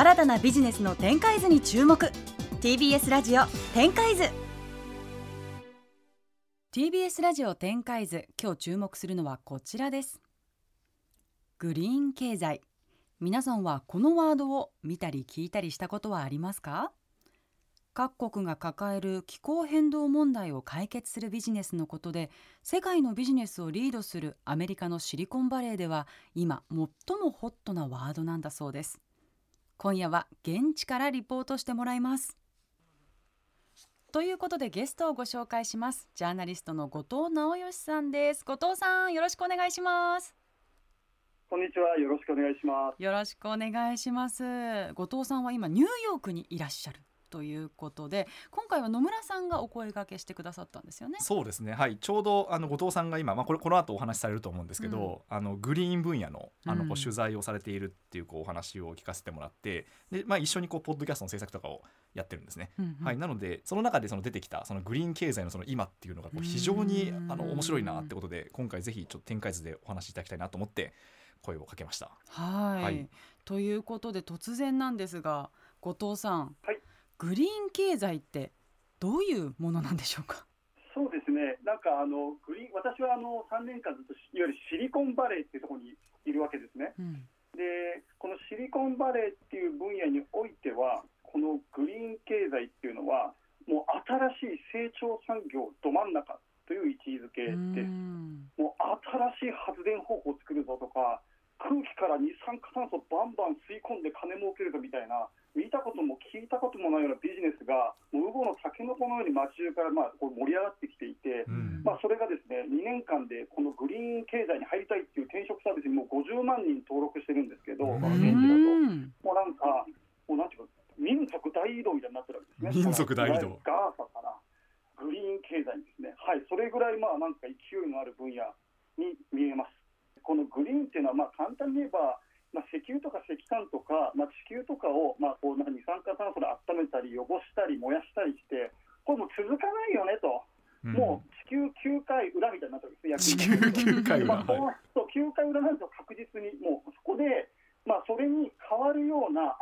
新たなビジネスの展開図に注目。TBS ラジオ展開図。TBS ラジオ展開図今日注目するのはこちらです。グリーン経済。皆さんはこのワードを見たり聞いたりしたことはありますか？各国が抱える気候変動問題を解決するビジネスのことで世界のビジネスをリードするアメリカのシリコンバレーでは今最もホットなワードなんだそうです。今夜は現地からリポートしてもらいます。ということでゲストをご紹介します。ジャーナリストの後藤直義さんです。後藤さんよろしくお願いします。こんにちは。よろしくお願いします。よろしくお願いします。後藤さんは今ニューヨークにいらっしゃるということで今回は野村さんがお声掛けしてくださったんですよね。そうですね。はい。ちょうどあの後藤さんが今、まあ、これこの後お話しされると思うんですけど、うん、あのグリーン分野のあのこう取材をされているっていうこうお話を聞かせてもらってで、まあ、一緒にこうポッドキャストの制作とかをやってるんですね。うんうん、はい、なのでその中でその出てきたそのグリーン経済のその今っていうのがこう非常にあの面白いなってことで今回ぜひちょっと展開図でお話しいただきたいなと思って声をかけました。はい。はい。ということで突然なんですが後藤さん、はい、グリーン経済ってどういうものなんでしょうか？そうですね。なんかあのグリーン私はあの3年間ずっといわゆるシリコンバレーっていうところにいるわけですね。うん、でこのシリコンバレーっていう分野においてはこのグリーン経済っていうのはもう新しい成長産業ど真ん中という位置づけです。もう新しい発電方法を作るぞとか空気から二酸化炭素バンバン吸い込んで金儲けるぞみたいな見たことも聞いたこともないようなビジネスがもうウゴのタケノコのように街中からまあこう盛り上がってきていて、うん、まあ、それがですね2年間でこのグリーン経済に入りたいっていう転職サービスにもう50万人登録してるんですけど、うん、現地だと、もうなんか、もうなんていうか、民族大移動みたいになってるわけですね。民族大移動。ガーサからグリーン経済ですね、はい、それぐらいまあなんか勢いのある分野に見えます。このグリーンっていうのは、まあ、簡単に言えば、まあ、石油とか石炭とか、まあ、地球とかを、まあ、こうなんか二酸化炭素で温めたり、汚したり、燃やしたりして、これもう続かないよねと。うん、もう地球9回裏みたいになってるんです地球9回裏、まあ、そう9回裏なんですよ、確実に、もうそこで、まあ、それに変わるような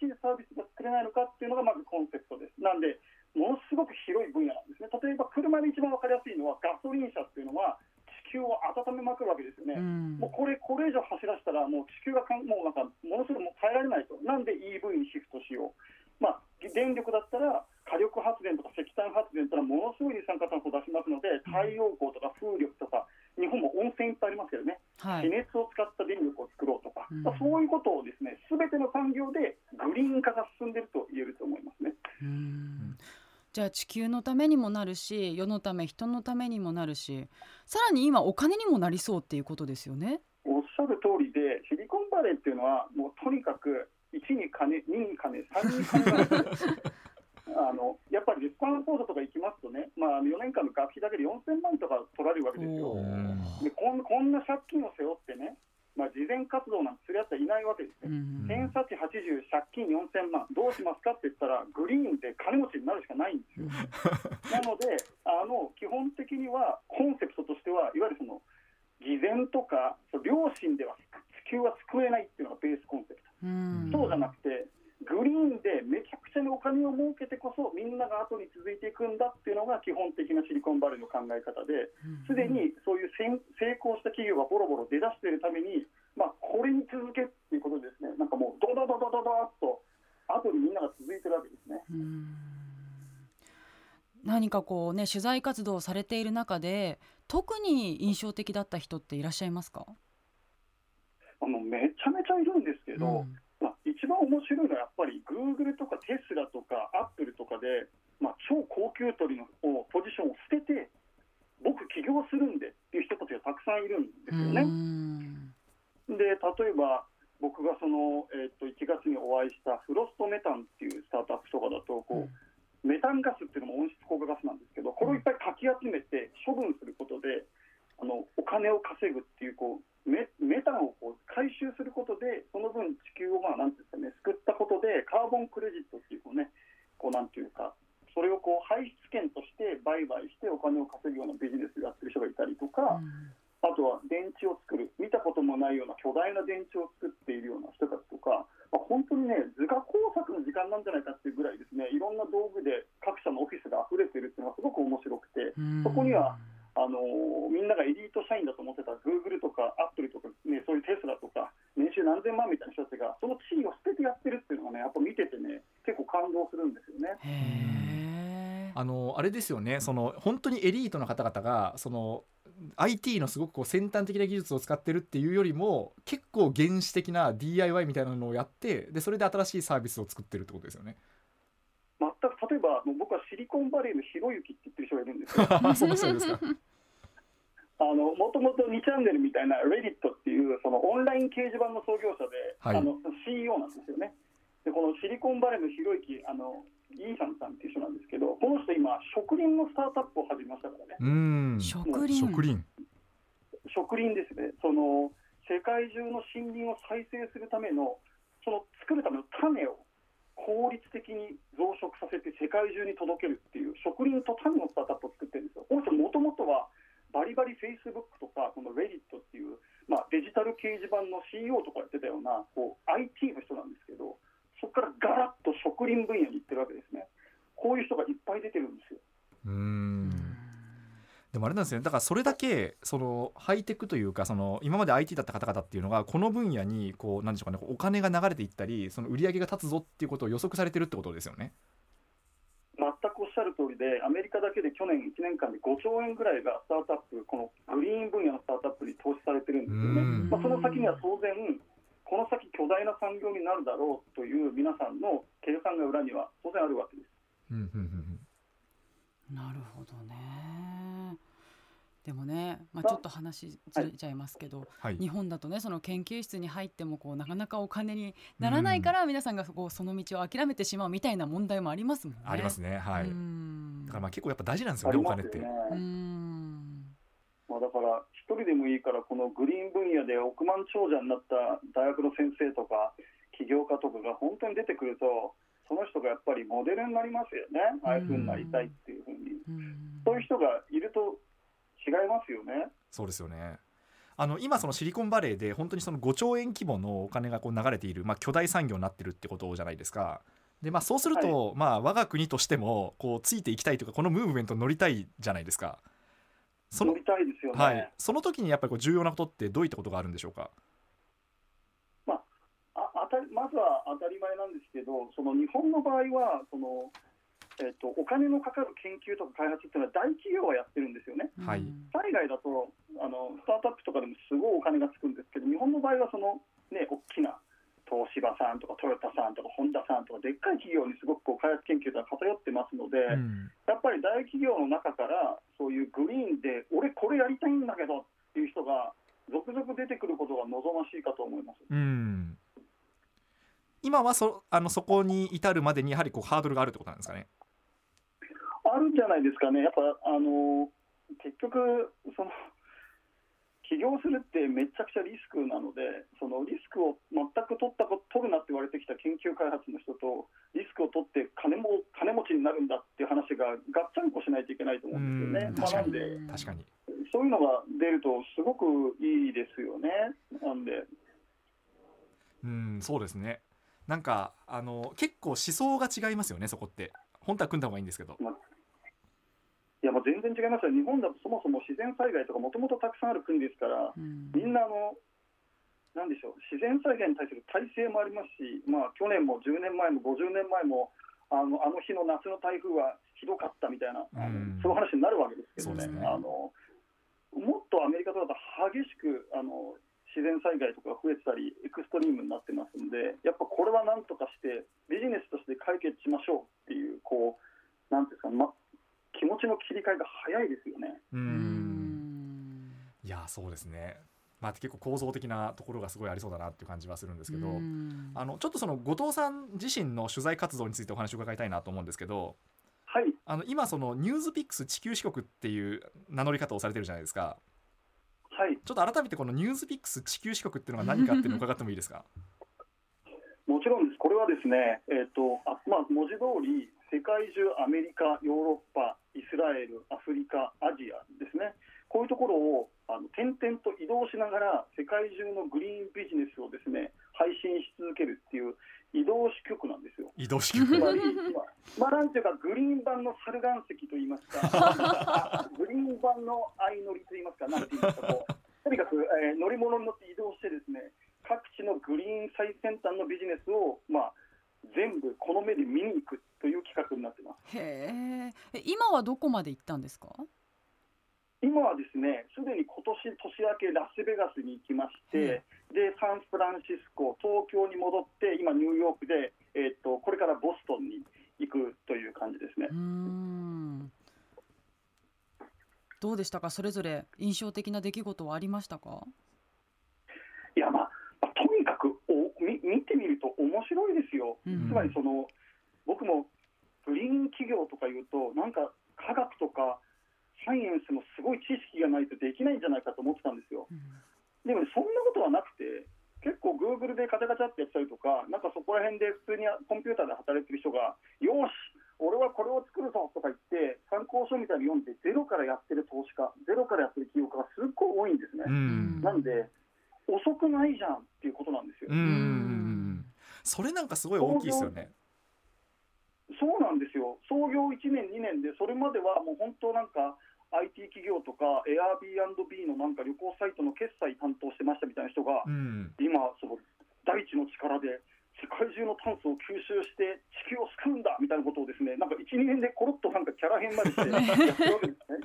新しいサービスが作れないのかっていうのがまずコンセプトです。なんで、ものすごく広い分野なんですね。例えば車で一番分かりやすいのはガソリン車っていうのは地球を温めまくるわけですよね、うん、もうこれこれ以上走らせたら、もう地球がかんもうなんかものすごくもう耐えられないと、なんで EV にシフトしよう、まあ、電力だったら火力発電とか石炭発電というのはものすごい二酸化炭素を出しますので、太陽光とか風力とか、日本も温泉いっぱいありますけどね、はい、地熱を使った電力を作ろうとか、うん、そういうことをですね、すべての産業でグリーン化が進んでいると言えると思いますね。うんじゃあ地球のためにもなるし世のため人のためにもなるしさらに今お金にもなりそうっていうことですよね。おっしゃる通りでシリコンバレーっていうのはもうとにかく1に金2に金3に金なんです あのやっぱりスタンフォードとか行きますとね、まあ、4年間の学費だけで4000万とか取られるわけですよ。でこんこんな借金を背負ってね、まあ、事前活動なんてするやつはいないわけですね、偏差値80、借金4000万、どうしますかって言ったら、グリーンで金持ちになるしかないんですよ。なのであの、基本的にはコンセプトとしては、いわゆるその偽善とか、良心では地球は救えないっていうのがベースコンセプト。そうじゃなくてグリーンでめちゃくちゃにお金を儲けてこそみんなが後に続いていくんだっていうのが基本的なシリコンバレーの考え方ですでにそういう成功した企業がボロボロ出だしているために、まあ、これに続けっていうことでですね。なんかもうドドドドドドっと後にみんなが続いてるわけですね。何かこうね取材活動をされている中で特に印象的だった人っていらっしゃいますか？あのめちゃめちゃいるんですけど、うん。一番面白いのはやっぱりグーグルとかテスラとかアップルとかで、まあ、超高級取りのポジションを捨てて僕起業するんでっていう人たちがたくさんいるんですよね。で例えば僕がその、えー、と1月にお会いしたフロストメタンっていうスタートアップとかだとこう、メタンガスっていうのも温室効果ガスなんですけどこれをいっぱいかき集めて処分することであのお金を稼ぐっていうこうメメタンをこう回収することで、その分地球をまあなんていうんですかね、救ったことで、カーボンクレジットっていうこうね、こうなんていうか、それをこう排出権として売買してお金を稼ぐようなビジネスをやってる人がいたりとか、うん、あとは電池を作る、見たこともないような巨大な電池を作っているような人たちとか、まあ、本当にね、図画工作の時間なんじゃないかっていうぐらいですね、いろんな道具で各社のオフィスが溢れてるっていうのがすごく面白くて、そこにはあのみんながエリート社員だと思ってたグーグルとかアップルとか、ね、そういうテスラとか、みたいな人たちが、その地位を捨ててやってるっていうのがね、やっぱ見ててね、結構感動するんですよね。あのあれですよねその本当にエリートの方々がその IT のすごくこう先端的な技術を使ってるっていうよりも結構原始的な DIY みたいなのをやってでそれで新しいサービスを作ってるってことですよね。全く例えば、もう僕はシリコンバレーのひろゆきって言ってる人がいるんですよ。そうですそうですか。あのもともと2チャンネルみたいな Reddit っていうそのオンライン掲示板の創業者で、はいあの CEO なんですよね。でこのシリコンバレーのひろゆきあのイーサンさんっていう人なんですけど、この人今植林のスタートアップを始めましたからね。うーん植林植林植林ですね。その世界中の森林を再生するためのその作るための種を効率的に増殖させて世界中に届けるっていう植林と種のスタートアップを作ってるんですよ。この人もともとはバリバリ Facebook とかこの Reddit っていう、まあ、デジタル掲示板の CEO とかやってたようなこう IT の人なんですけどそこからガラッと植林分野に行ってるわけですね。こういう人がいっぱい出てるんですよ。うんでもあれなんですねだからそれだけそのハイテクというかその今まで IT だった方々っていうのがこの分野にこうなんでしょうかねお金が流れていったりその売り上げが立つぞっていうことを予測されてるってことですよね。る通りで、アメリカだけで去年1年間で5兆円ぐらいがスタートアップ、このグリーン分野のスタートアップに投資されてるんですよねうん。まあ、その先には当然、この先巨大な産業になるだろうという皆さんの計算が裏には当然あるわけです。うんうんうんなるほどねでもね、まあ、ちょっと話ずれちゃいますけど、はい日本だとねその研究室に入ってもこうなかなかお金にならないから皆さんがこうその道を諦めてしまうみたいな問題もありますもんね。ありますねはい。うんだからまあ結構やっぱ大事なんですよあねお金って。うんまあ、だから、一人でもいいから、このグリーン分野で億万長者になった大学の先生とか、起業家とかが本当に出てくると、その人がやっぱりモデルになりますよね。ああいうふうになりたいっていうふうに。うんそういう人がいると違いますよね。そうですよね。あの今そのシリコンバレーで本当にその5兆円規模のお金がこう流れている、まあ、巨大産業になってるってことじゃないですか。でまあ、そうすると、まあ我が国としてもこうついていきたいというかこのムーブメントに乗りたいじゃないですか。その乗りたいですよね。はい、その時にやっぱりこう重要なことってどういったことがあるんでしょうか？あ当たりまずは当たり前なんですけど、その日本の場合はその、えっとお金のかかる研究とか開発っていうのは大企業はやってるんですよね。はい海外だとあのスタートアップとかでもすごいお金がつくんですけど、日本の場合はその、ね、大きな東芝さんとかトヨタさんとかホンダさんとか、でっかい企業にすごくこう開発研究が偏ってますので、うんやっぱり大企業の中から、そういうグリーンで、俺、これやりたいんだけどっていう人が、続々出てくることが望ましいかと思います。うん今はそあのそこに至るまでにやはりこうハードルがあるってことなんですかね。あるんじゃないですかね、やっぱあの結局その、起業するってめちゃくちゃリスクなので、そのリスクを全く取ったこ取るなって言われてきた研究開発の人と、リスクを取って金も金持ちになるんだっていう話がガッチャンコしないといけないと思うんですよね。なんで、確かに。そういうのが出ると、すごくいいですよね。なんでうんそうですね。なんかあの結構思想が違いますよねそこって。本当は組んだ方がいいんですけど。いやまあ全然違いますよ、日本だとそもそも自然災害とかもともとたくさんある国ですから、うん。みんなあの、なんでしょう、自然災害に対する耐性もありますし、まあ、去年も10年前も50年前も、あのあの日の夏の台風はひどかったみたいな、あうん。のそういう話になるわけですけどねね。あの、もっとアメリカとかだと激しくあの自然災害とか増えてたり、エクストリームになってますんで、やっぱこれはなんとかして、ビジネスとして解決しましょうっていう、こう、なんていうんですか、ま、気持ちの切り替えが早いですよね。ううんんいやそうですね。まあ結構構造的なところがすごいありそうだなっていう感じはするんですけど。うんあのちょっとその後藤さん自身の取材活動についてお話を伺いたいなと思うんですけどはい、あの今そのニュースピックス地球四国っていう名乗り方をされてるじゃないですかはい、ちょっと改めてこのニュースピックス地球四国っていうのが何かっていうのを伺ってもいいですか？もちろんです、これはですね、えーとあまあ、文字通り、世界中、アメリカ、ヨーロッパ、イスラエル、アフリカ、アジアですね、こういうところをあの点々と移動しながら、世界中のグリーンビジネスをですね配信し続けるっていう移動支局なんですよ。移動式つまり、まあ、まあ、なんていうか、グリーン版の猿岩石といいますか、グリーン版の相乗りといいますか、なんていうんですか、こう。とにかく、えー乗り物に乗って移動してですね、各地のグリーン最先端のビジネスを、まあ、全部この目で見に行くという企画になってます。今はどこまで行ったんですか？今はですね、すでに今年年明けラスベガスに行きまして、でサンフランシスコ、東京に戻って、今ニューヨークで、えーっとこれからボストンに行くという感じですね。どうでしたか？それぞれ印象的な出来事はありましたか？いや、まあ、まあとにかくおみ見てみると面白いですよ。うん。つまりその僕もグリーン企業とかいうとなんか科学とかサイエンスのすごい知識がないとできないんじゃないかと思ってたんですよ。うんでも、ね、そんなことはなくて結構 Google でカチャカチャってやったりとかなんかそこら辺で普通にコンピューターで働いてる人がよし俺はこれを作るぞとか言って参考書みたいに読んでゼロからやってる投資家ゼロからやってる企業家がすっごい多いんですね。うんなんで遅くないじゃんっていうことなんですよ。うんそれなんかすごい大きいですよねそうなんですよ、創業1年、2年で、それまではもう本当なんか、IT 企業とか、Airbnb のなんか旅行サイトの決済担当してましたみたいな人が、うん今、その大地の力で、世界中の炭素を吸収して地球を救うんだみたいなことをですね、なんか1、2年でコロッとなんかキャラ変までして やってるわけですね。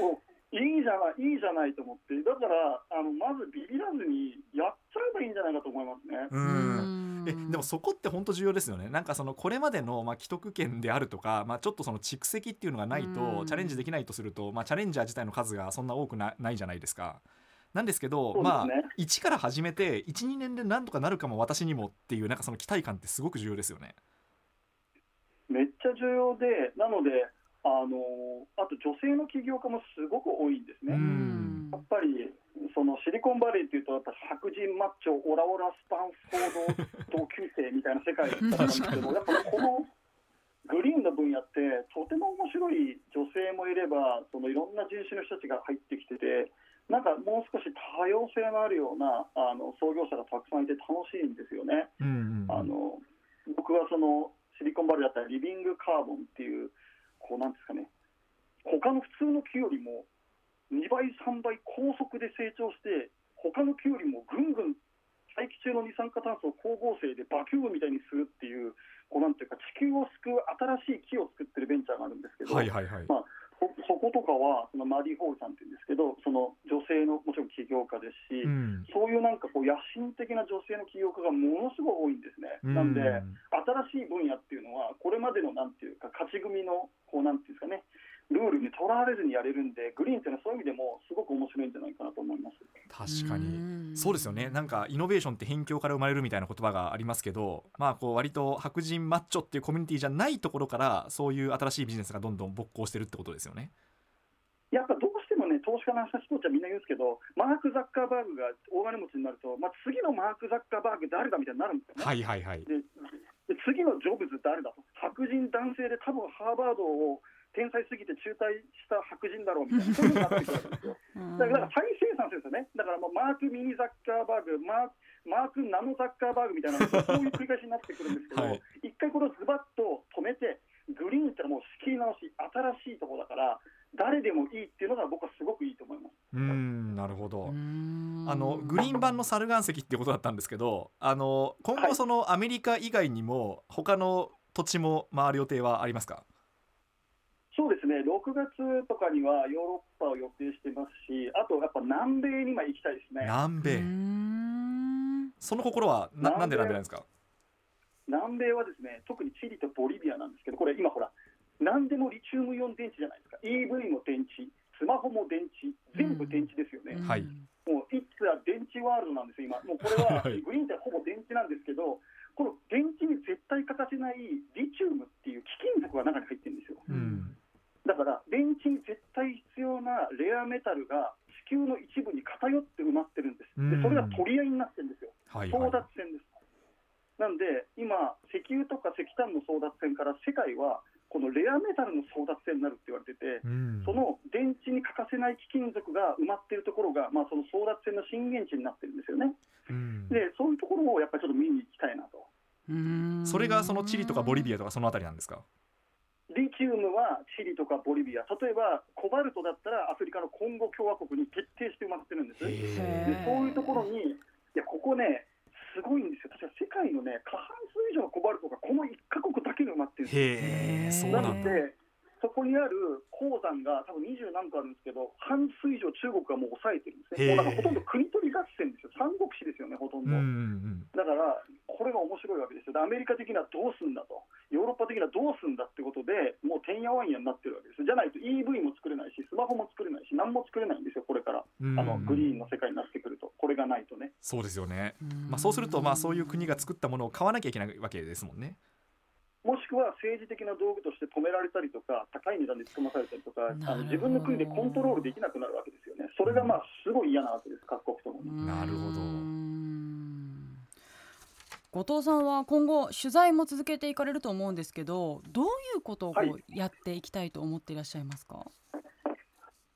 おいいじゃない、いいじゃないと思って、だから、あのまずビビらずにやっちゃえばいいんじゃないかと思いますね。うんえでもそこって本当重要ですよねなんかそのこれまでのまあ既得権であるとか、まあ、ちょっとその蓄積っていうのがないとうんチャレンジできないとすると、まあ、チャレンジャー自体の数がそんな多くなないじゃないですか。なんですけどねまあ1から始めて12年でなんとかなるかも私にもっていうなんかその期待感ってすごく重要ですよね。めっちゃ重要で、なので、あのあと女性の起業家もすごく多いんですね。うんやっぱりそのシリコンバレーっていうと、やっぱ白人マッチョ、オラオラスタンフォード同級生みたいな世界だったんですけど、やっぱこのグリーンの分野って、とても面白い女性もいれば、そのいろんな人種の人たちが入ってきてて、なんかもう少し多様性のあるようなあの創業者がたくさんいて楽しいんですよね。あの僕はそのシリコンバレーだったらリビングカーボンっていうこうなんですかね他の普通の木よりも2倍3倍高速で成長して他の木よりもぐんぐん大気中の二酸化炭素を光合成でバキュームみたいにするっていうこうなんていうか地球を救う新しい木を作ってるベンチャーがあるんですけど、はいはいはい。まあ、そそことかはそのマリー・ホールさんっていうんですけどその女性のもちろん起業家ですし、うんそういうなんかこう野心的な女性の起業家がものすごい多いんですね。うんなんで、新しい分野っていうのは、これまでのなんていうか、勝ち組のこうなんていうんですかね、ルールにとらわれずにやれるんで、グリーンっていうのはそういう意味でも、すごく面白いんじゃないかなと思います。確かにそうですよねなんかイノベーションって辺境から生まれるみたいな言葉がありますけどまあこう割と白人マッチョっていうコミュニティじゃないところからそういう新しいビジネスがどんどん勃興してるってことですよね。やっぱどうしてもね、投資家の人たちはみんな言うんですけど、マーク・ザッカーバーグが大金持ちになると、まあ、次のマーク・ザッカーバーグ誰だみたいになるんですよね。はいはいはい。でで次のジョブズ誰だと白人男性で多分ハーバードを天才すぎて中退した白人だろうみたいなそういうのになってくるわけですよ。だから再生産するんですよね。だからもうマーク・ミニ・ザッカーバーグマーマーク・ナノ・ザッカーバーグみたいなそういう繰り返しになってくるんですけど、はい。一回これをズバッと止めてグリーンってのはもう仕切り直し新しいところだから誰でもいいっていうのが僕はすごくいいと思いますうーんなるほど。ああのグリーン版の猿岩石っていうことだったんですけどあの今後そのアメリカ以外にも他の土地も回る予定はありますか？そうですね、6月とかにはヨーロッパを予定してますし、あとやっぱ南米に今行きたいですね。南米。米その心はななんで南米なんですか？南米はですね、特にチリとボリビアなんですけど、これ今ほら、何でもリチウムイオン電池じゃないですか。EV も電池、スマホも電池、全部電池ですよね。はいもう、いつは電池ワールドなんですよ、今。もうこれは、はいグリーンってほぼ電池なんですけど、この電池に絶対欠かせないリチウムっていう貴金属が中に入ってるんですよ。うんだから電池に絶対必要なレアメタルが地球の一部に偏って埋まってるんです。うんでそれが取り合いになってるんですよ。争はいはい奪戦です。なんで今石油とか石炭の争奪戦から世界はこのレアメタルの争奪戦になるって言われてて、うん。その電池に欠かせない貴金属が埋まっているところが、まあ、その争奪戦の震源地になってるんですよね。ううん。でそういうところをやっぱりちょっと見に行きたいなと。それがそのチリとかボリビアとかそのあたりなんですか？リチウムはチリとかボリビア、例えばコバルトだったらアフリカのコンゴ共和国に徹底して埋まってるんです。でそういうところに、いや、ここね、すごいんですよ、確か世界のね、過半数以上のコバルトがこの1カ国ですよ。へえそうななんだので、そこにある鉱山が多分20何個あるんですけど、半数以上中国がもう抑えてるんですね。もうなんかほとんど国取り合戦ですよ。三国志ですよね、ほとんど。うんうんだから、これが面白いわけですよ。でアメリカ的にはどうすんだと、ヨーロッパ的にはどうすんだってことで、もうてんやわんやになってるわけですよ。じゃないと EV も作れないし、スマホも作れないし、何も作れないんですよ、これから。うんあのグリーンの世界になってくると、これがないとね。そうですよねうんまあそうするとまあそういう国が作ったものを買わなきゃいけないわけですもんねもしくは政治的な道具として止められたりとか、高い値段でつかまされたりとか、あの自分の国でコントロールできなくなるわけですよね。それがまあすごい嫌なわけです、各国とも。に。なるほど。後藤さんは今後取材も続けていかれると思うんですけどどういうことをこうはい。やっていきたいと思っていらっしゃいますか、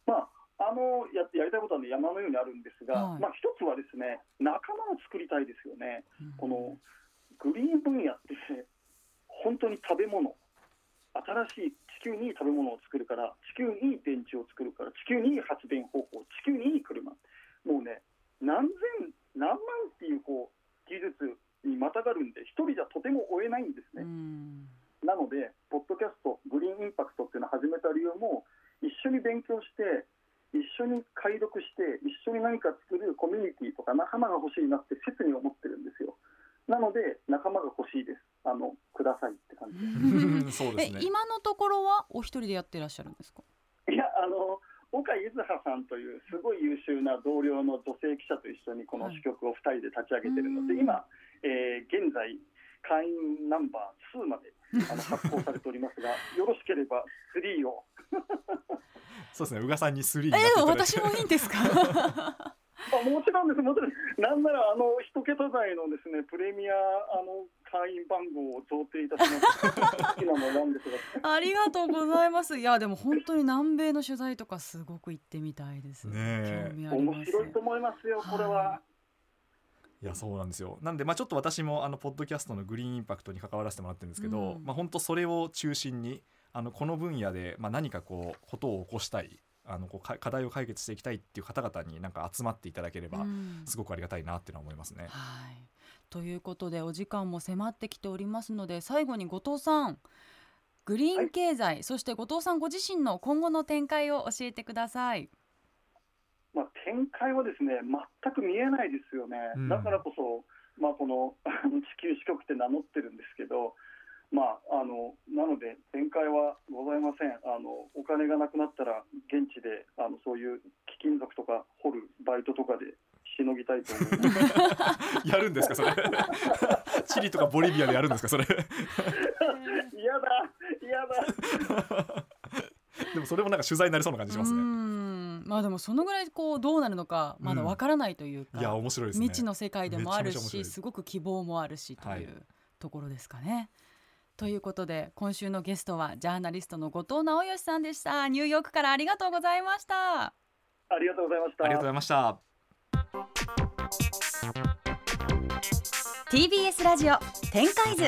まあ、あのややりたいことは、ね、山のようにあるんですが、はい。まあ、一つはですね仲間を作りたいですよね。うん。このグリーン分野って本当に食べ物。新しい地球にいい食べ物を作るから地球にいい電池を作るから地球にいい発電方法地球にいい車。もうね何千何万っていうこう技術にまたがるんで一人じゃとても追えないんですうね、ん。なのでポッドキャストグリーンインパクトっていうのを始めた理由も一緒に勉強して一緒に解読して一緒に何か作るコミュニティとか仲間が欲しいなって切に思ってるんですよなので仲間が欲しいですあのくださいって感じそうですね。今のところはお一人でやってらっしゃるんですか？いやあの岡柚葉さんというすごい優秀な同僚の女性記者と一緒にこの支局を2人で立ち上げてるので、はい今、えー現在会員ナンバー2まであの 発行されておりますがよろしければ3を。そうですね。宇賀さんにスリーえになっていただいて。私もいいんですか？あもちろんです、もちろんです。なんなら、あの、一桁台のですね、プレミア、あの、会員番号を贈呈いたします。好きなの選んでください。ありがとうございます。いやでも本当に南米の取材とかすごく行ってみたいです。ねえ。興味あります。面白いと思いますよ、これは。い。やそうなんですよ。なんでまあちょっと私もあのポッドキャストのグリーンインパクトに関わらせてもらってるんですけど、うん。まあ本当それを中心にあのこの分野でまあ何かこうことを起こしたいあのこうか課題を解決していきたいっていう方々になんか集まっていただければうん。すごくありがたいなっていうのは思いますね。はいということでお時間も迫ってきておりますので最後に後藤さんグリーン経済、そして後藤さんご自身の今後の展開を教えてください。まあ、展開はですね、全く見えないですよね。うんだからこそ、まあ、このあの 地球支局って名乗ってるんですけど、まあ、あのなので展開はございませんあのお金がなくなったら現地であのそういう貴金属とか掘るバイトとかでしのぎたいと思いますやるんですかそれ？チリとかボリビアでやるんですかそれ？嫌 だ嫌だ。でもそれもなんか取材になりそうな感じしますうねん。まあでもそのぐらいこうどうなるのかまだわからないというか、いや面白いですね。未知の世界でもあるしす。ごく希望もあるしとはい。いうところですかね。ということで今週のゲストはジャーナリストの後藤直義さんでした。ニューヨークからありがとうございました。ありがとうございました。ありがとうございました TBS ラジオ展開図